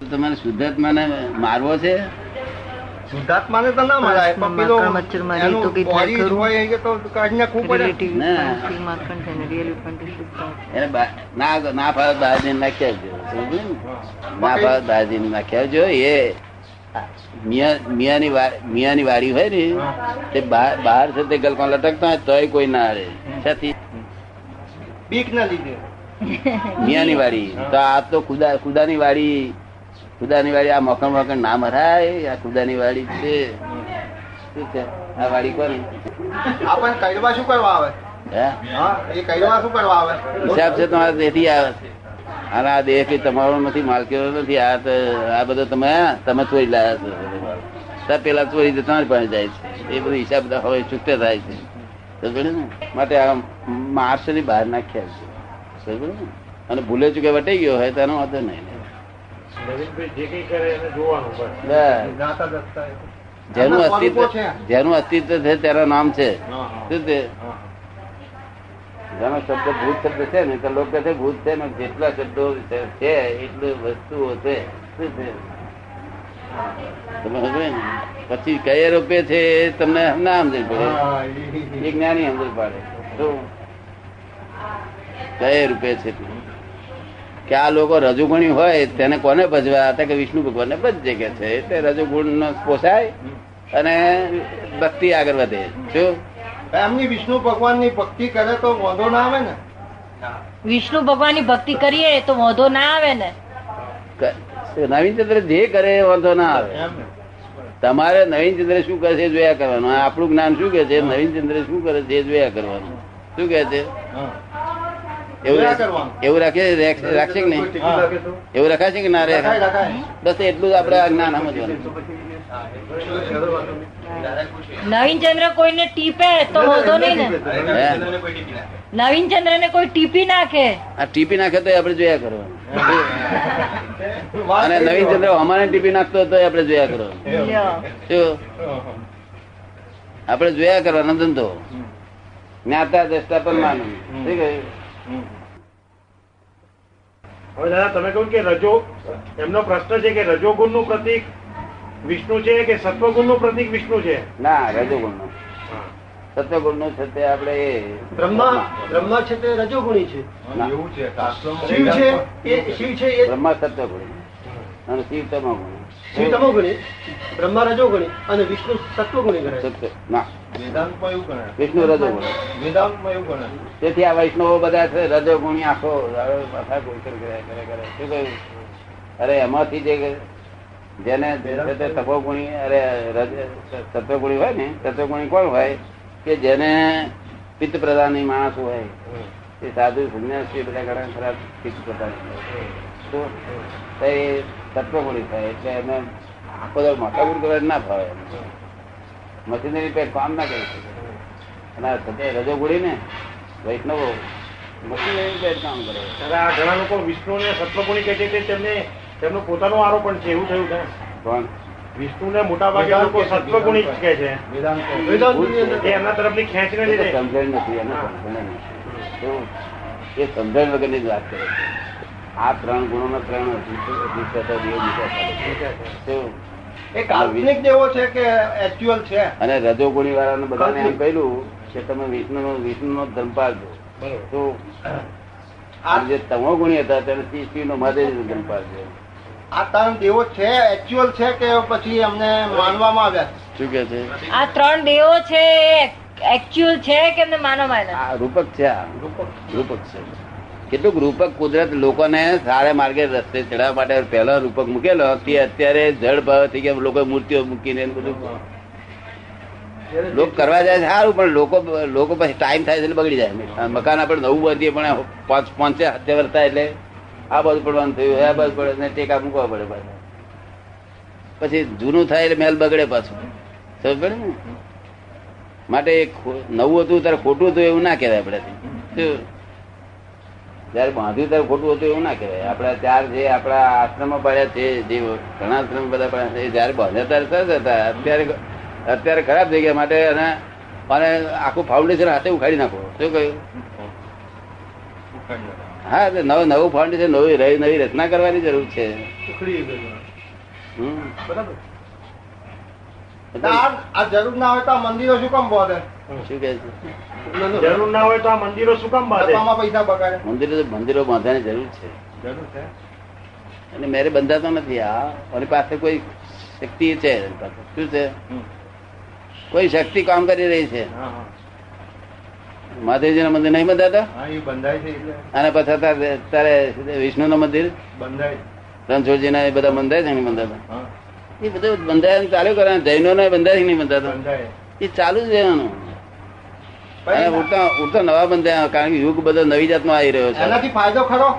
તમારે શુદ્ધાત્માને મારવો છે? શુદ્ધાત્માને તો ના મરાય પણ પેલો એનું? હોય એ પડે. ના. ને ના ફાવે ને? ફાવે એ મિયાની મિયાની વાડી હોય ને તે બહાર છે તે ગલકો લટકતા હોય તોય કોઈ ના રે સાથી બીક ના લીધે. મિયાની વાડી. તો આ તો ખુદા ખુદાની વાડી ખુદાની વાડી આ મકણ મકણ ના મરાય આ ખુદાની વાડી છે. શું છે? આ વાડી કોની આપણને કઈડવા શું કરવા આવે? હે? એ કઈડવા શું કરવા આવે? હિસાબ છે તમારા દેહથી આવે છે. અને આ દેહ કઈ તમારો નથી માલકીનો નથી. આ તો આ બધો તમે તમે ચોરી લાયા છો. પેલા ચોરી તો તમારી પાસે જાય છે. એ બધું હિસાબ હવે ચૂકતે થાય છે. માટે આ માર્સની બહાર નાખ્યા છે. અને ભૂલે ચૂકે વટાઈ ગયો હોય તો એનો વાંધો નહીં. જેનું અસ્તિત્વ જેનું અસ્તિત્વ છે તેનું નામ છે. શું જેનો શબ્દ ભૂત શબ્દ છે ને તો લોકો છે ભૂત છે ને જેટલા શબ્દો છે એટલી વસ્તુઓ છે. શું છે? પછી કયા રૂપે છે એ તમને ના સમજણ પડે. એ- જ્ઞાની સમજણ પાડે. શું? કયા રૂપે છે? કે આ લોકો રજુગુણી હોય તેને કોને ભજવા? હતા કે વિષ્ણુ ભગવાનને ભજે કે છે. એટલે રજુગુણ પોસાય અને ભક્તિ આગળ વધે. શું એમની વિષ્ણુ ભગવાનની ભક્તિ કરે તો વાંધો ના આવે ને? વિષ્ણુ ભગવાનની ભક્તિ કરીએ તો વાંધો ના આવે ને? નવીન નવીનચંદ્ર જે કરે એ વાંધો ના આવે. તમારે નવીન નવીનચંદ્ર શું કરે છે જોયા કરવાનું. આપણું જ્ઞાન શું કે છે? નવીનચંદ્ર શું કરે છે જોયા કરવાનું. શું કે છે. એવું રાખ- કરવાનું. એવું રાખે રાખશે કે નહીં. એવું રખાશે કે ના રખાય, બસ એટલું જ આપડે જ્ઞાન સમજવાનું. નવીનચંદ્ર કોઈને ટીપે તો વાંધો નહીં ને. નવીન ચંદ્ર ને કોઈ ટીપી નાખે? આ ટીપી નાખે તો આપણે જોયા કરો. અને નવીન નવીનચંદ્ર અમારે ટીપી નાખતો તો આપણે જોયા કરો. આપણે જોયા કરવાનો ધંધો જ્ઞાતા દ્રષ્ટા પરમાનંદ શું કહ્યું? હવે દાદા તમે કહ્યું કે રજો એમનો પ્રશ્ન છે કે રજોગુણનું પ્રતિક વિષ્ણુ છે કે સત્વગુણનું પ્રતિક વિષ્ણુ છે? ના રજોગુણનું હા. સત્વગુણનું છે તે આપણે એ બ્રહ્મા બ્રહ્મા છે તે રજોગુણી છે. ના. શિવ છે એ શિવ છે એ બ્રહ્મા સત્વગુણ. અને શિવ તમોગુણ. શિવ બ્રહ્મા રજોગુણી અને વિષ્ણુ સત્વગુણી ગણાય. ના. વેદાંતમાં એવું ગણાય. વિષ્ણુ વેદાંતમાં એવું ગણાય. તેથી આ વૈષ્ણવો બધા છે રજો ગુણી આખો માથા ગોચર કર્યા કરે કરે. શું કહ્યું? અરે એમાંથી જે જેને છે તે તપોગુણી અરે રજ- સત્વગુણી હોય ને સત્વગુણી કોણ હોય? કે જેને પિત્ત પ્રધાની માણસ હોય. એ સાધુ સંન્યાસી બધા ઘણા ખરા પિત્ત પ્રધાન. હોય. તત્વગુણી થાય એટલે એને બધા મોટા ગુણ કરવા ના ફાવે મશીનરી પેટ કામ ના કરી શકે. અને આ સત્ય રજોગુણી ને વૈષ્ણવો મશીનરી પેટ કામ કરે. આ ઘણા લોકો વિષ્ણુ ને સત્વગુણી કહે છે તેમને તેમનું પોતાનું આરોપણ છે એવું થયું છે. પણ વિષ્ણુ ને મોટા ભાગે લોકો સત્વગુણી જ કહે છે. એમના તરફની ખેંચને સમજણ નથી એના સમજણ નથી. એ સમજણ વગરની જ વાત કરે છે. આ ત્રણ ગુણો ત્રણ. શું? એ કાલ્પનિક દેવો છે કે એક્ચ્યુઅલ છે? અને રજોગુણી વાળાને બધાને એમ કહ્યું કે તમે વિષ્ણુ નો વિષ્ણુ નો ધર્મ પાળજો તો આ જે તમો ગુણી હતા તેને શિવ નો મહાદેવ નો ધર્મ પાળજો આ ત્રણ દેવો છે એકચ્યુઅલ છે કે પછી અમને માનવામાં આવ્યા શું કે છે? આ ત્રણ દેવો છે એક્ચ્યુઅલ છે કે એમને માનવામાં આવ્યા? આ રૂપક છે આ. રૂપક. રૂપક છે. કેટલુંક રૂપક કુદરત લોકોને સારા માર્ગે રસ્તે ચડાવવા માટે પહેલો રૂપક મૂકેલો તે અત્યારે જળ ભાવ થઈ ગયા લોકો મૂર્તિઓ મૂકીને બધું. લોકો કરવા જાય સારું, પણ લોકો લોકો પછી ટાઈમ થાય એટલે બગડી જાય. મકાન આપણે નવું બાંધીએ પણ પાંચ, પાંચે હત્યા વર્તા એટલે આ બાજુ પડવાનું થયું, આ બાજુ પડે ટેકા મૂકવા પડે પાછા. પછી જૂનું થાય એટલે મેલ બગડે પાછું. સમજ પડે ને? માટે નવું હતું, ત્યારે ખોટું હતું એવું ના કહેવાય આપણે જયારે બાંધ્યું ત્યારે ખોટું હતું એવું ના કહેવાય. આપડા ચાર જે આપણા આશ્રમમાં પડ્યા છે જે ઘણા આશ્રમ બધા પડ્યા છે જયારે બાંધ્યા ત્યારે સરસ હતા. અત્યારે અત્યારે ખરાબ થઈ ગયા માટે અને અને આખું ફાઉન્ડેશન હાથે ઉખાડી નાખો. શું કહ્યું? હા એટલે નવું નવું ફાઉન્ડેશન નવી નવી નવી રચના કરવાની જરૂર છે. આ જરૂર ના હોય તો મંદિરો શું કામ બોલે? શું કે છે? જરૂર ના હોય તો આ મંદિરો શું કામ બાંધે પૈસા બગાડે. મંદિરો મંદિરો બાંધવાની જરૂર છે. જરૂર છે? અને મેરે બંધાતો નથી આ. મારી પાસે કોઈ શક્તિ છે? શું છે? કોઈ શક્તિ કામ કરી રહી છે? મહાદેવજી ના મંદિર નહીં બંધાતા? અને પછી તારે વિષ્ણુ નું મંદિર? બંધાય. રણછોડજીના એ બધા બંધાય છે નહીં બંધાતા? એ બધું બંધાય ચાલુ કરે. જૈનો ને બંધાય નહીં બંધાતા? એ ચાલુ જ રહેવાનું. અને ઉડતા નવા બંધ કારણ કે યુગ બધો નવી જાતનો આવી રહ્યો છે. એનાથી ફાયદો ખરો?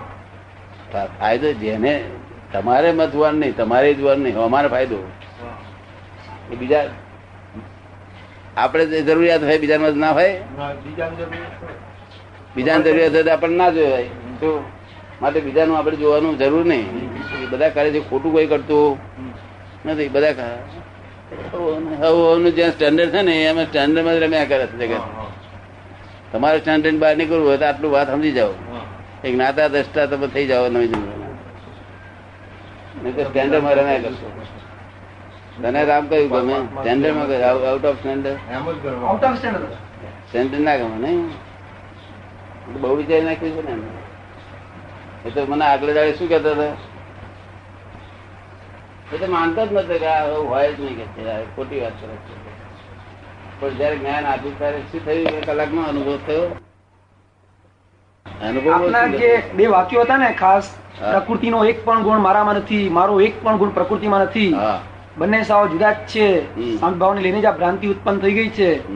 ફાયદો જેને તમારે મત જોવાનું નહીં તમારે જોવાનું નહીં અમારે ફાયદો. એ બીજા આપણે જે જરૂરિયાત હોય બીજાને મત ના હોય બીજાને જરૂરિયાત હોય. આપણને ના જોવાય. તો માટે બીજાનું આપણે જોવાનું જરૂર નહીં. બધા કરે છે ખોટું કોઈ કરતું નથી બધા હવે જ્યાં સ્ટેન્ડર્ડ છે ને એમાં સ્ટેન્ડર્ડમાં જ રમ્યા કરે છે જગત. તમારે સ્ટેન્ડર્ડ બહાર નીકળવું હોય તો આટલું વાત સમજી જાઓ. એક નાતા દ્રષ્ટા તમે થઈ જાઓ નવી નહીં તો સ્ટેન્ડર્ડમાં રમ્યા કરશો તને રામ કયું ગમે સ્ટેન્ડર્ડમાં કયું આઉટ ઓફ સ્ટેન્ડર્ડ એમ જ ગણવાનું. સ્ટેન્ડર્ડ ના ગમે નહીં? બહુ વિચારી નાખ્યું છે ને એ તો મને આગલે દાડે શું કહેતા હતા? એ તો માનતો જ નથી કે આ હોય જ નહીં કે ખોટી વાત કરે છે. પણ જયારે જ્ઞાન આપ્યું ત્યારે શું થયું? બે કલાકનો અનુભવ થયો. અનુભવ જે બે વાક્યો હતા ને ખાસ. પ્રકૃતિનો એક પણ ગુણ મારામાં નથી મારો એક પણ ગુણ પ્રકૃતિમાં નથી. બંને સાવ જુદા જ છે. હમ. સંભાવને લઈને જ આ ભ્રાંતિ ઉત્પન્ન થઈ ગઈ છે.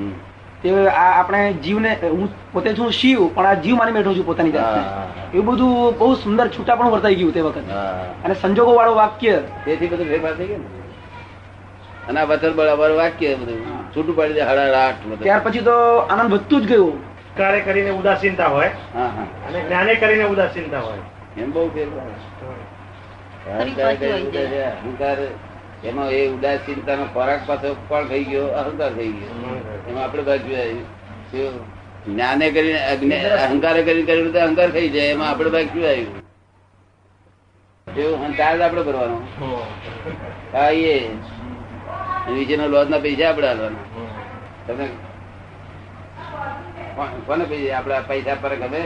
તે આ આપણે જીવને હું પોતે છું શિવ પણ આ જીવ માની બેઠો છું પોતાની જાતને. એ એવું બધું બહુ સુંદર છૂટા પણ વર્તાઈ ગયું તે વખત. અને સંજોગો વાળો વાક્ય. તેથી બધું ફેરફાર થઈ ગયો અને આ વતન બળ અમારું વાક્ય બધું. છૂટું પાડી દે હળહળાટ ત્યાર પછી તો આનંદ વધતું જ ગયું. કાર્ય કરીને ઉદાસીનતા હોય? હા હા. અને જ્ઞાને કરીને ઉદાસીનતા હોય? એમ બહુ અહંકાર એમાં એ ઉદાસીનતાનો ખોરાક પાછો પણ થઈ ગયો અહંકાર થઈ ગયો. એમાં આપડે બાજુ આવ્યું શું? જ્ઞાને કરીને અજ્ઞા- અહંકારે કરીને કર્યું તો અહંકાર થઈ જાય. એમાં આપણે બાજુ આવ્યું એવું ચાર્જ આપણે ભરવાનો. હા એ. નીચેનો લોજ ના પૈસા આપડે હાલવાના તમે કોને પૈસા આપડા પૈસા પર ગમે?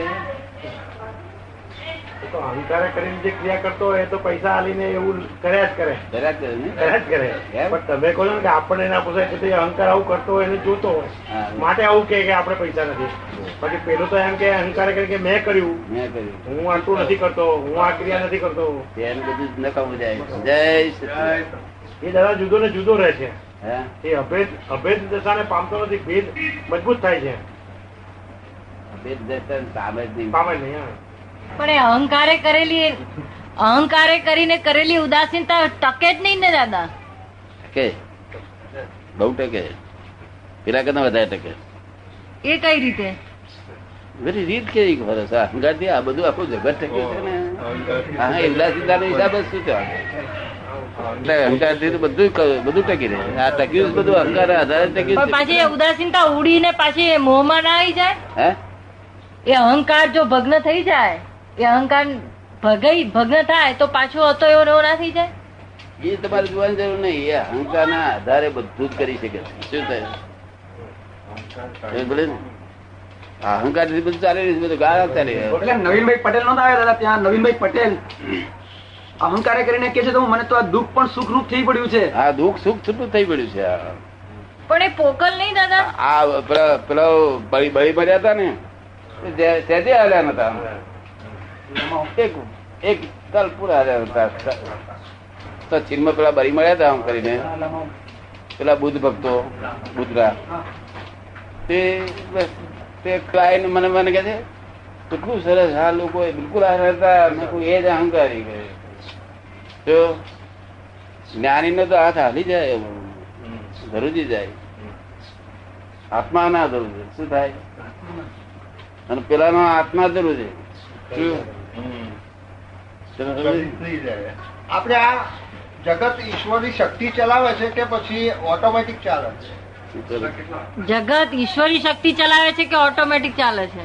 તો અહંકારે કરીને જે ક્રિયા કરતો હોય તો પૈસા આલીને એવું કર્યા જ કરે. જરાક કરે ને? કર્યા જ કરે. પણ તમે કહો કે આપણને ના પૂછાય કે અહંકાર આવું કરતો હોય એને જોતો હોય. માટે આવું કે આપણે પૈસા નથી. બાકી પેલો તો એમ કે અહંકાર કરી કે મેં કર્યું. મેં કર્યું. હું આટલું નથી કરતો. હું આ ક્રિયા નથી કરતો. એનું બધું નકામું જાય. જય. એ દાદા જુદો ને જુદો રહે છે. એ અભેદ અભેદ દશાને પામતો નથી ભેદ મજબૂત થાય છે. અભેદ દર્શન પામે જ નહીં. પામે નહીં પણ એ અહંકારે કરેલી અહંકારે કરીને કરેલી ઉદાસીનતા ટકે જ નહીં ને દાદા. ટકે. બહુ ટકે. પેલા કરતા વધારે ટકે. એ કઈ રીતે? બધી રીત કેવી ખબર છે અહંકારથી આ બધું આખું જગત ટકે છે ને. હા એ ઉદાસીનતાનો હિસાબ જ શું છે એટલે અહંકારથી બધું બધું ટકી રહે આ ટક્યું બધું અહંકાર આધારે ટક્યું. પાછી ઉદાસીનતા ઉડીને પાછી મોહમાં ના આવી જાય? હે? એ અહંકાર જો ભગ્ન થઈ જાય એ અહંકાર ભગાઈ ભગ્ન થાય તો પાછો હતો એવો ને એવો ના થઈ જાય? એ તમારે જોવાની જરૂર નહીં. એ અહંકાર ના આધારે બધું જ કરી શકે શું થાય? એ ભલે અહંકારથી બધું ચાલે બધું ગાળા ચાલે. એટલે નવીનભાઈ પટેલ નતા આવ્યા દાદા ત્યાં? નવીનભાઈ પટેલ? અહંકારે કરીને કે છે તો મને તો આ દુઃખ પણ સુખ રૂપ થઈ પડ્યું છે. આ દુઃખ સુખ રૂપ થઈ પડ્યું છે આ. પણ એ પોકલ નહીં દાદા? આ પેલા પેલા બળી બળી પડ્યા હતા ને તે જે- સહેજે હાલ્યા નતા. એક એક તલપુર પૂરા હાલ્યા નતા. તો ચીનમાં પેલા બળી મળ્યા હતા આમ કરીને. પેલા બુદ્ધ ભક્તો બુદ્ધરા. તે બસ તે ક્લાયન્ટ મને મને કહે છે કેટલું સરસ આ લોકો બિલકુલ આ હતા મેં એ જ અહંકારી કહે તો જ્ઞાની નો તો હાથ હાલી જાય ધરુજી જાય. આત્મા ના ધરું છે શું થાય? અને પેલા નો આત્મા ધરું છે? આપણે આ જગત ઈશ્વરની શક્તિ ચલાવે છે કે પછી ઓટોમેટિક ચાલે છે? જગત ઈશ્વરની શક્તિ ચલાવે છે કે ઓટોમેટિક ચાલે છે?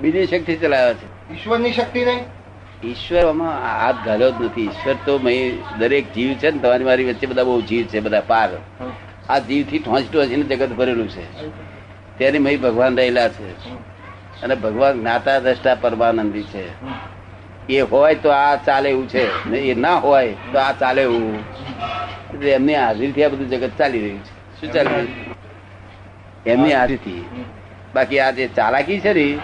બીજી શક્તિ ચલાવે છે. ઈશ્વરની શક્તિ નહીં? ઈશ્વરમાં હાથ ઘાલ્યો જ નથી. ઈશ્વર તો દરેક જીવ છે ને તમારી મારી વચ્ચે બધા બહુ જીવ છે બધા પાર. આ જીવથી ઠોંચ ઠોંચીને જગત ભરેલું છે. ત્યારે મય ભગવાન રહેલા છે. અને ભગવાન જ્ઞાતા દ્રષ્ટા પરમાનંદી છે. એ હોય તો આ ચાલે એવું છે. ને એ ના હોય તો આ ચાલે એવું. એટલે એમની હાજરીથી આ બધું જગત ચાલી રહ્યું છે. શું ચાલી? રહ્યું એમની હાજરીથી. બાકી આ જે ચાલાકી છે ને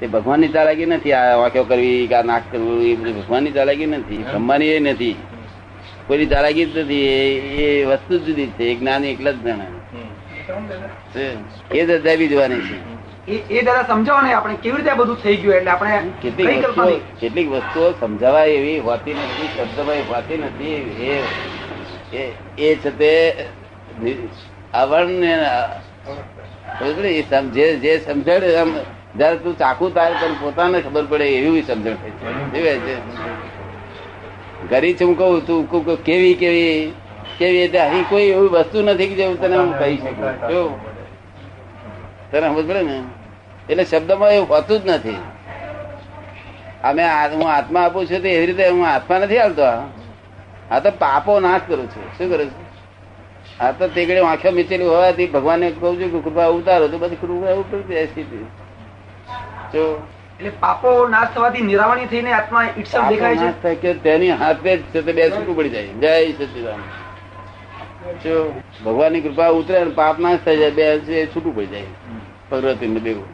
તે ભગવાનની ચાલાકી નથી આ વાંખ્યો કરવી કે આ નાક કરવું એ બધી ભગવાનની ચાલાકી નથી બ્રહ્માની એ નથી. કોઈની ચાલાકી જ નથી એ વસ્તુ જુદી છે એ જ્ઞાન એકલા જ જાણે. એ જ બી જોવાની છે. એ એ દાદા સમજાવો ને આપણે કેવી રીતે બધું થઈ ગયું? એટલે આપણે કેટલીક વસ્તુઓ કેટલીક વસ્તુઓ સમજાવાય એવી હોતી નથી શબ્દમાં હોતી નથી એ એ- છે તે અવર્ણ જે જે સમજણ આમ જયારે તું ચાકુ તારે તને પોતાને ખબર પડે એવી સમજણ થઈ છે. ઘરી છું કહું તું કેવી કેવી કેવી એટલે અહીં કોઈ એવી વસ્તુ નથી કે તને હું કહી શકું. તને સમજ પડે ને? એટલે શબ્દમાં એવું હોતું જ નથી. અમે હું આત્મા આપું છું તો એવી રીતે હું આત્મા નથી આવતો આ. તો પાપો નાશ કરું છું. શું કરું છું? આ તો તે ઘડી આંખો મીચેલી હોવાથી ભગવાનને કહું છું કે કૃપા ઉતારો. તો બધી કૃપા ઉપર બેસી હતી જો એટલે પાપો નાશ થવાથી નિરાવણી થઈને આત્મા ઇટસેલ્ફ દેખાય છે? કે તેની હાથે જ તે બે છૂટું પડી જાય. જય સચિદાન જો ભગવાનની કૃપા ઉતરે પાપ નાશ થઈ જાય બે છૂટું પડી જાય. પ્રગતિ ને બેવું.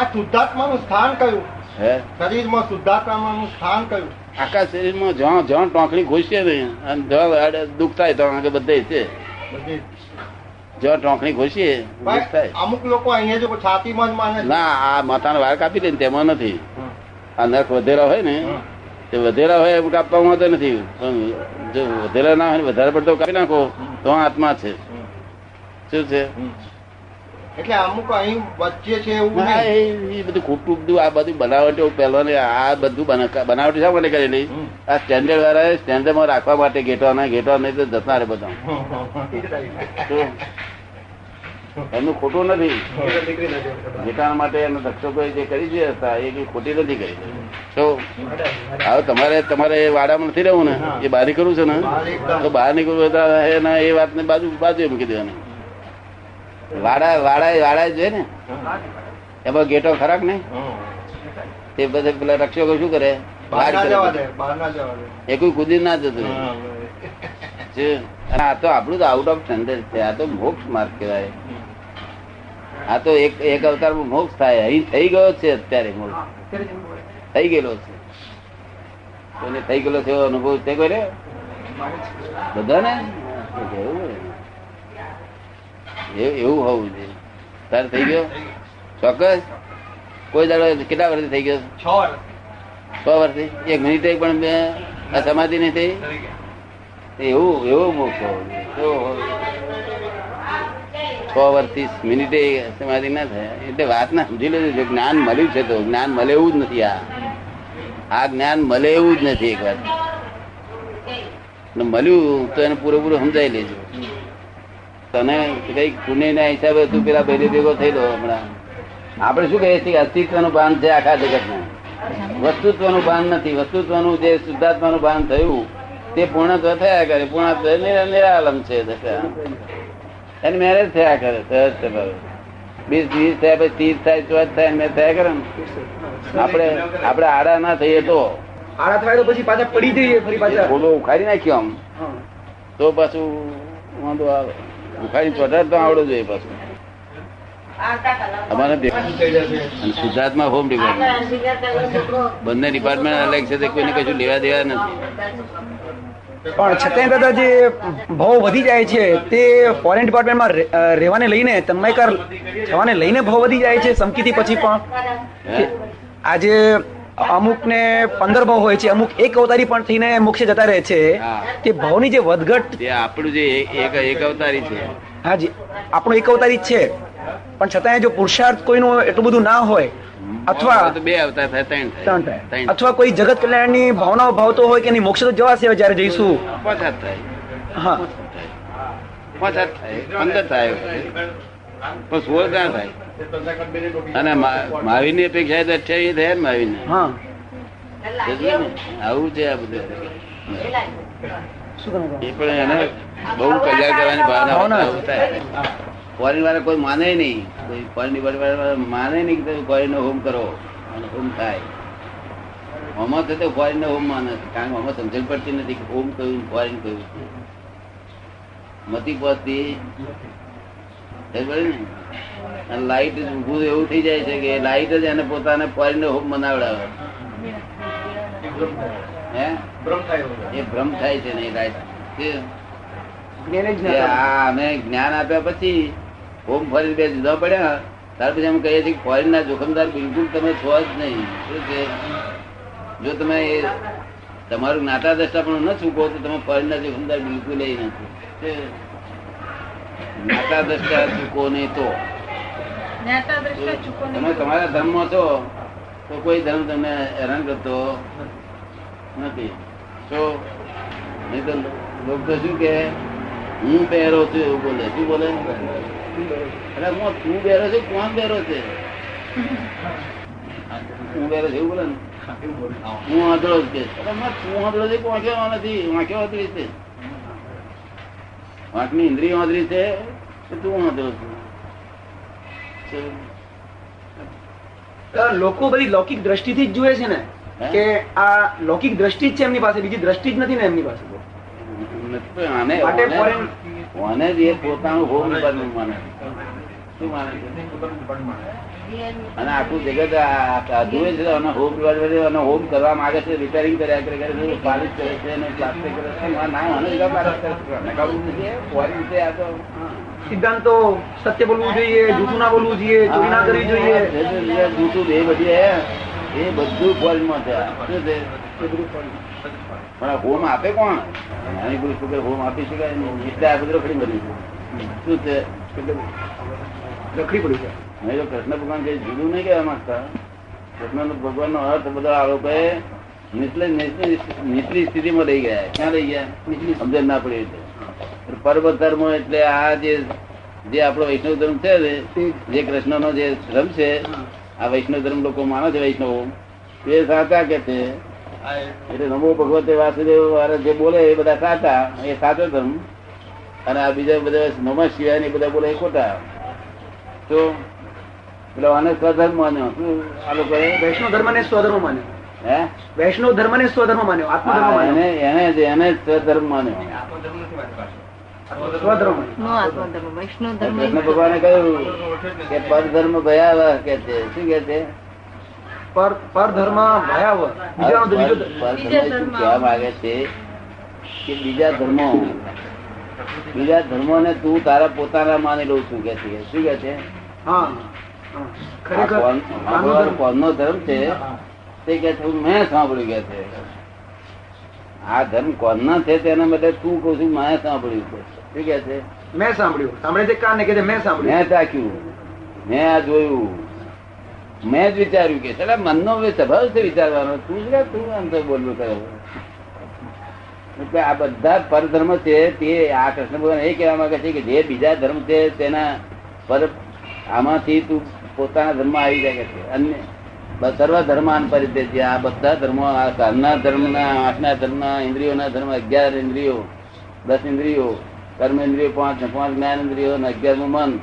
આ શુદ્ધાત્માનું સ્થાન કયું? હે? શરીરમાં શુદ્ધાત્માનું સ્થાન કયું? આખા શરીરમાં જ્યાં જ્યાં ટોંકણી ઘૂસશે ને અને જ્યાં દુઃખ થાય તો આગળ બધે છે. બધી જ્યાં ટોંકણી ઘોસીએ અમુક લોકો અહીંયા જો છાતીમાં જ માને. ના આ માથાનો વાળ કાપી દે ને તેમાં નથી. આ નખ વધેરા હોય ને તે વધેરા હોય એમ કાપવામાં તો નથી. જો વધેરા ના હોય ને વધારે પડતો કાપી નાખો તો આત્મા છે. શું છે? એટલે અમુક અહીં વચ્ચે છે એવું એ બધું ખોટું બધું આ બધું બનાવટો પહેલો ને આ બધું બનાવટ શા માટે કરેલી. આ સ્ટેન્ડર્ડ વાળા સ્ટેન્ડર્ડમાં રાખવા માટે ગેટવાના ના ગેટો નહીં તો જતા રે બધા? એમનું ખોટું નથી. જેઠાણ માટે એના દક્ષકોએ જે કરી છે હતા એ કઈ ખોટી નથી કરી. તો હવે તમારે તમારે એ વાડામાં નથી રહેવું ને? એ બહાર નીકળવું છે ને? તો બહાર નીકળવું હતા એના એ વાતને બાજુ બાજુ મૂકી દેવાની. વાડા વાડા વાડા જોઈએ ને? એમાં ગેટો ખરાક નહીં? તે બધા પેલા રક્ષકો શું કરે? બહાર એ કોઈ કુદી ના જતું આ તો આપણું તો આઉટ ઓફ સ્ટેન્ડર્ડ છે. આ તો મોક્ષ માર્ગ કહેવાય. આ તો એક એક અવતારમાં મોક્ષ થાય. અહીં થઈ ગયો છે અત્યારે મોક્ષ થઈ ગયેલો છે. કોને થઈ ગયેલો છે એવો અનુભવ તે કોઈ બધાને? એવું હોવું જોઈએ. તારે થઈ ગયો? ચોક્કસ? કોઈ દાડો કેટલા વર્ષથી થઈ ગયો? છ છ વર્ષથી? એક મિનિટે પણ મેં આ સમાધિ નહીં થઈ? એવું એવું મોક્ષ હોવો જોઈએ. છ વર્ષથી મિનિટે સમાધિ ના થાય. એટલે વાત ના સમજી લેજો, જો જ્ઞાન મળ્યું છે તો જ્ઞાન મળે એવું જ નથી આ. આ જ્ઞાન મળે એવું જ નથી એક વાત. મળ્યું તો એને પૂરેપૂરું સમજાઈ લેજો. તને કઈ પુણ્ય ના હિસાબે તું પેલા ભેરી ભેગો થયેલો હમણાં. આપણે શું કહીએ છીએ, અસ્તિત્વનું ભાન છે આખા જગતમાં વસ્તુત્વનું ભાન નથી. વસ્તુત્વનું જે શુદ્ધાત્માનું ભાન થયું, તે પૂર્ણત્વ થયા કરે. પૂર્ણત્વ નિરા- નિરાલમ છે. એની મેરેજ થયા કરે સહજ સ્વભાવે. બીસ ત્રીસ થયા પછી ત્રીસ થાય ચોથ થાય મેં થયા કરે આપણે આપણે આડા ના થઈએ તો. આડા થાય તો પછી પાછા પડી જઈએ ફરી પાછા. ફોટો ઉખાડી નાખ્યો આમ. તો પાછું વાંધો આવે. ઉખાડી ચોટાડ તો આવડો જોઈએ પાછું. અમારે હોમ ડિપાર્ટમેન્ટ બંને ડિપાર્ટમેન્ટ અલગ છે કોઈને કશું લેવા દેવા નથી. પણ છતાંય દાદા જે ભાવ વધી જાય છે. તે ફોરેન ડિપાર્ટમેન્ટમાં રહેવાને લઈને તન્મયકાર થવાને લઈને ભાવ વધી જાય છે સમકીથી પછી પણ. આજે અમુક ને પંદર ભાવ હોય છે અમુક એક અવતારી પણ થઈને મોક્ષે જતા રહે છે. તે ભાવની જે વધઘટ આપણું જે એક એક અવતારી છે. હાજી આપણો એક અવતારી જ છે. પણ છતાંય જો પુરુષાર્થ કોઈનું એટલું બધું ના હોય અથવા બે અવતાર થાય ત્રણ ત્રણ થાય. થાય અથવા કોઈ જગત કલ્યાણની ભાવનાઓ ભાવતો હોય કે નહીં મોક્ષ તો જવાશે જયારે જઈશું. પાંચ હાથ થાય. હા. પાંચ હાથ થાય. પંદર થાય પણ સોળ ક્યાં થાય? અને મહાવીરની અપેક્ષા અઠ્યાવીસ થયા ને મહાવીર ને આવું છે આ બધું. એ પણ એને બહુ કલ્યાણ કરવાની ભાવના થાય. ફોરેન વાળા કોઈ માને નહીં. કોઈ ફોરેન માને નહીં કે તમે ફોરેન હોમ કરો. અને હોમ થાય. આમાં થતો ફોરેન નો હોમ માને. છે કારણ કે આમાં સમજણ પડતી નથી કે હોમ કયું ફોરેન કયું મતી પહોંચતી લાઈટ ઊભું એવું થઈ જાય છે કે લાઈટ જ એને પોતાને ફોરેન નો હોમ બનાવડાવે હે? એ ભ્રમ થાય છે ને એ લાઈટ કે જ્ઞાન જ કે ના આ અમે જ્ઞાન આપ્યા પછી હોમ ફોરેન બે જુદા પડ્યા. ત્યાર પછી એમ કહીએ છીએ કે ફોરેન ના જોખમદાર બિલકુલ તમે છો જ નહીં. શું છે? જો તમે એ તમારું નાતા દ્રષ્ટા પણ ન ચૂકો તો તમે ફોરેન ના જોખમદાર બિલકુલ એ નથી. નાતા દ્રષ્ટા ચૂકો નહીં તો. તમે તમારા ધર્મમાં છો તો કોઈ ધર્મ તમને હેરાન કરતો નથી. તો નહીં તો લોકો શું કે હું પહેરો છું એવું બોલે. શું બોલે? અરે હું તું બેરો છે કોણ બેરો છે? હું. બેરો છે એવું બોલે ને? હું આંધળો જ કે તું આંધળો છે વાંખ્યો નથી વાંખ્યો આંધળી છે. વાંકની ઇન્દ્રિય આંધળી છે તું આંધળો છું. લોકો બધી લૌકિક દ્રષ્ટિથી જ જુએ છે ને કે આ લૌકિક દ્રષ્ટિ જ છે એમની પાસે બીજી દ્રષ્ટિ જ નથી ને એમની પાસે. આને આને જ એ પોતાનું હોમ ડિપાર્ટમેન્ટ માને. શું માને અને આખું જગત જુએ છે અને હોમ અને હોમ કરવા માંગે છે રિપેરિંગ કર્યા કરે કરે છે પાલિશ કરે છે અને પ્લાસ્ટિક કરે છે. ના મને જગા પાલિશ કરે છે. નથી છે આ તો સિદ્ધાંતો સત્ય બોલવું જોઈએ જૂઠું ના બોલવું જોઈએ ચોરી ના કરવી જોઈએ. જૂઠું એ બધી હે, એ બધું foreign માં છે. શું છે. પણ આ હોમ આપે કોણ? નાની પુરુષ વગર હોમ આપી શકાય નહીં. એટલે આ બધું રખડી બની શું છે? રખડી પડી છે નહીં તો કૃષ્ણ ભગવાન કઈ જુદું નહીં કહેવા માંગતા. કૃષ્ણ ભગવાન નો અર્થ બધા આ લોકોએ નીચલે નીચલી સ્થિતિમાં લઈ ગયા. ક્યાં લઈ ગયા? નીચલી સમજણ ના પડી એટલે પર્વત ધર્મ એટલે આ જે જે આપણો વૈષ્ણવ ધર્મ છે જે કૃષ્ણ નો જે ધર્મ છે આ વૈષ્ણવ ધર્મ લોકો માને છે વૈષ્ણવો. એ સાચા કે છે? એટલે નમો ભગવતે વાસુદેવ જે બોલે એ બધા સાચા એ સાચો ધર્મ. અને આ બીજા બધા નમઃ શિવાય ને બધા બોલે એ ખોટા. તો એટલે આને સ્વધર્મ માન્યો. શું આ લોકો વૈષ્ણવ ધર્મ ને સ્વધર્મ માન્યો. હે? વૈષ્ણવ ધર્મ ને સ્વધર્મ માન્યો આત્મધર્મ એને એને એને સ્વધર્મ માન્યો. આત્મધર્મ નથી કૃષ્ણ ભગવાને કહ્યું કે પરધર્મ ભયાવહ કે છે શું કે છે પરધર્મ ભયાવહ. પરધર્મ કહેવા માંગે છે? કે બીજા ધર્મો બીજા ધર્મો ને તું તારા પોતાના માની લઉં છું કે છે શું કે છે? ભગવાન ધર્મ. છે? તે કે મેં સાંભળ્યું કે છે. આ ધર્મ કોના છે તેના બદલે તું કહું છું મેં સાંભળ્યું છે. શું કે છે? મેં સાંભળ્યું. સાંભળે છે કાને કે મેં સાંભળ્યું. મેં તાક્યું મેં આ જોયું. મેં જ વિચાર્યું કે છે. મનનો સ્વભાવ છે વિચારવાનો. તું જ તું આમ તો બોલવું કરો. એટલે આ બધા પરધર્મ છે તે આ કૃષ્ણ ભગવાન એ કહેવા માંગે છે કે જે બીજા ધર્મ છે તેના પર આમાંથી તું પોતાના ધર્મ આવી જાય છે. અન્ય સર્વ ધર્માન પરિત્યજ્ય આ બધા ધર્મો, આ કાનના ધર્મના, આઠના ધર્મના, ઇન્દ્રિયોના ધર્મ, અગિયાર ઇન્દ્રિયો, દસ ઇન્દ્રિયો, કર્મ ઇન્દ્રિયો પાંચ પાંચ જ્ઞાન ઇન્દ્રિયો અને અગિયારનું મન.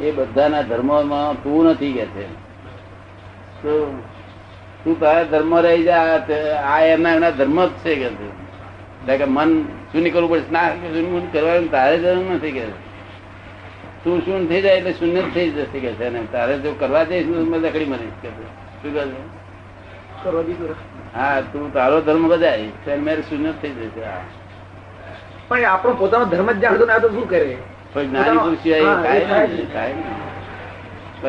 એ બધાના ધર્મોમાં તું નથી કે છે. તો તું તારા ધર્મ રહી જા, આ એમના એમના ધર્મ જ છે કે છે. એટલે કે મન શૂન્ય કરવું પડશે? ના શૂન્ય કરવાનું તારે જરૂર નથી કે તું શૂન્ય થઈ જાય એટલે શૂન્ય થઈ જશે કે છે. તારે જો કરવા જઈશ તો મેં લકડી મરીશ કે છે. હા તું તારો ધર્મ બધાય મેરે શૂન્ય થઈ જશે પણ આપણો પોતાનો ધર્મ જ જાણતો ના તો શું કરે? જ્ઞાની પુરુષ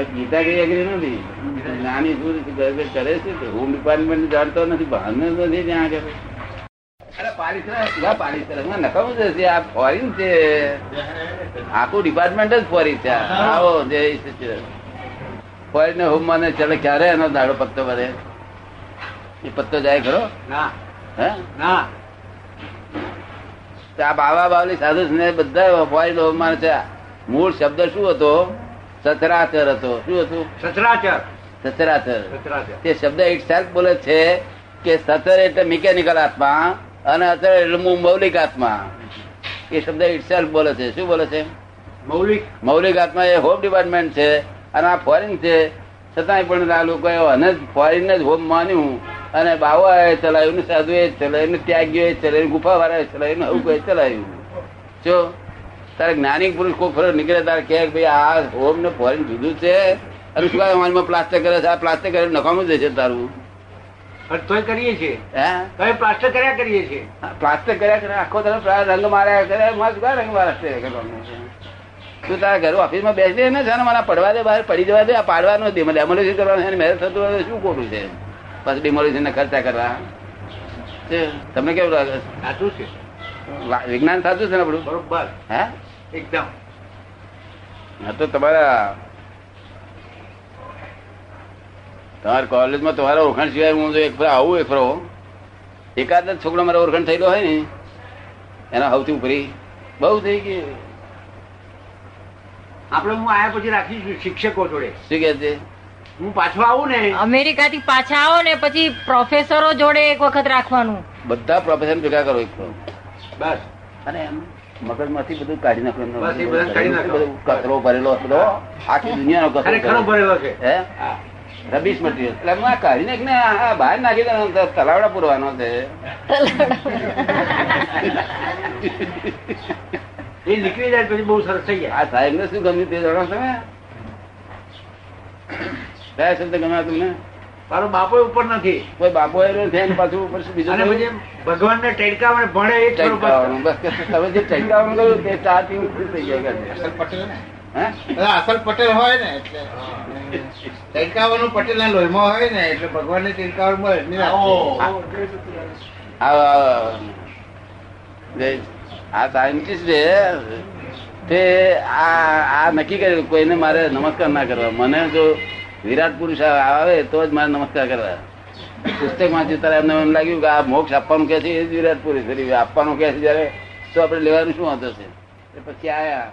ગીતા કઈ અઘરી નથી. જ્ઞાની પુરુષ કરે છે હોમ ડિપાર્ટમેન્ટ જાણતો નથી બહારનો નથી ત્યાં આગળ. આખું ડિપાર્ટમેન્ટ જ ફોરી છે. આવો જય ફોરીન ને હોમમાં ચાલે ક્યારે એનો દાડો પત્તો ભરે એ પત્તો જાય ખરો? ના. હે? ના. આ બાવા બાવલી સાધુ ને બધા ફોરેન હોમમાં છે. મૂળ શબ્દ શું હતો? સચરાચર હતો. શું હતું? સચરાચર. સચરાચર. તે શબ્દ ઇટ સેલ્ફ બોલે છે કે સચર એટલે મિકેનિકલ આત્મા અને અચર એટલે મૌલિક આત્મા. એ શબ્દ ઇટ સેલ્ફ બોલે છે. શું બોલે છે? મૌલિક. મૌલિક આત્મા એ હોમ ડિપાર્ટમેન્ટ છે. અને આ ફોરેન છે. છતાંય પણ આ લોકોએ અને ફોરેન જ હોમ માન્યું. અને બાવાએ ચલાવ્યું ને એ ચલાવ્યું ને એ ચલાવ્યું ગુફા વાળાએ ચલાવ્યું ને કોઈ ચલાવ્યું. જો તારે જ્ઞાની પુરુષ કોઈ ફરક નીકળે તારે કહે કે ભાઈ આ હોમ ને ફોરેન જુદું છે? અને શું કાંઈ અમારીમાં પ્લાસ્ટર કરે છે? આ પ્લાસ્ટર કરે નકામું જશે તારું. તોય કરીએ છીએ. હે? પ્લાસ્ટર કર્યા કરીએ છીએ. પ્લાસ્ટર કર્યા કરે આખો તરફ રંગ માર્યા કરે મારે રંગ મારા કરવાનું છે? તું તારા ઘર ઓફિસમાં બેસી ને છે ને મને પડવા દે બહાર પડી જવા દે આ પાડવાનું જ ડેમોલિશન કરવાનું છે મહેનત થતું હોય શું ખોટું છે? બસ ડેમોલિશન ખર્ચા કરવા. તમને કેવું લાગે? સાચું છે. વિજ્ઞાન સાચું છે ને આપણું? બરોબર. હે? એકદમ. હા તો તમારા તમારા કોલેજમાં તમારા ઓળખાણ સિવાય હું એક ફરો આવું એક ફરો. એકાદ છોકરો મારા ઓળખાણ થયેલો હોય ને એના સૌથી ઉપરી. બહુ થઈ ગઈ આપણે હું આયા પછી રાખીશું શિક્ષકો જોડે. શું કે છે? હું પાછો આવું ને. અમેરિકા થી પાછા આવો ને પછી પ્રોફેસરો જોડે એક વખત રાખવાનું. બધા પ્રોફેસર ભેગા કરો એક બસ. અને એમ મગજમાંથી બધું કાઢી નાખો એમનો. બસ બધું કાઢી નાખો. કચરો ભરેલો બધો આખી દુનિયાનો કચરો ભરેલો. છે. હે? Rubbish material. એટલે હું આ કાઢી નાખ ને આ બહાર નાખી દે તલાવડા પૂરવાનો છે. એ નીકળી જાય પછી બહુ સરસ થઈ જાય. આ સાહેબ ને શું ગમ્યું? તે જાણો તમે. કયા શબ્દ ગમ્યા તમને? મારો બાપો ઉપર નથી. કોઈ બાપો એનો છે પાછું ઉપર શું બીજું અને પછી કહ્યું? ભગવાનને ભણે એ જ બસ. તમે જે ટંકાવાનું કહ્યું તે ચા થી ખુશ થઈ ગયા અસલ પટેલ ને? અસલ પટેલ હોય ને એટલે તિલકાવાનું પટેલ ના લોહીમાં હોય ને એટલે ભગવાન ને તિલકાવાનું મળે. આ સાયન્ટિસ્ટ તે આ આ નક્કી કર્યું, કોઈને મારે નમસ્કાર ના કરવા. મને જો વિરાટ પુરુષ આવે તો જ મારે નમસ્કાર કરવા. પુસ્તક વાંચ્યું ત્યારે એમને એમ લાગ્યું કે આ મોક્ષ આપવાનું કે છે, એ જ વિરાટ પુરુષ. આપવાનું કે છે જયારે, તો આપણે લેવાનું શું વાંધો છે? એ પછી આયા.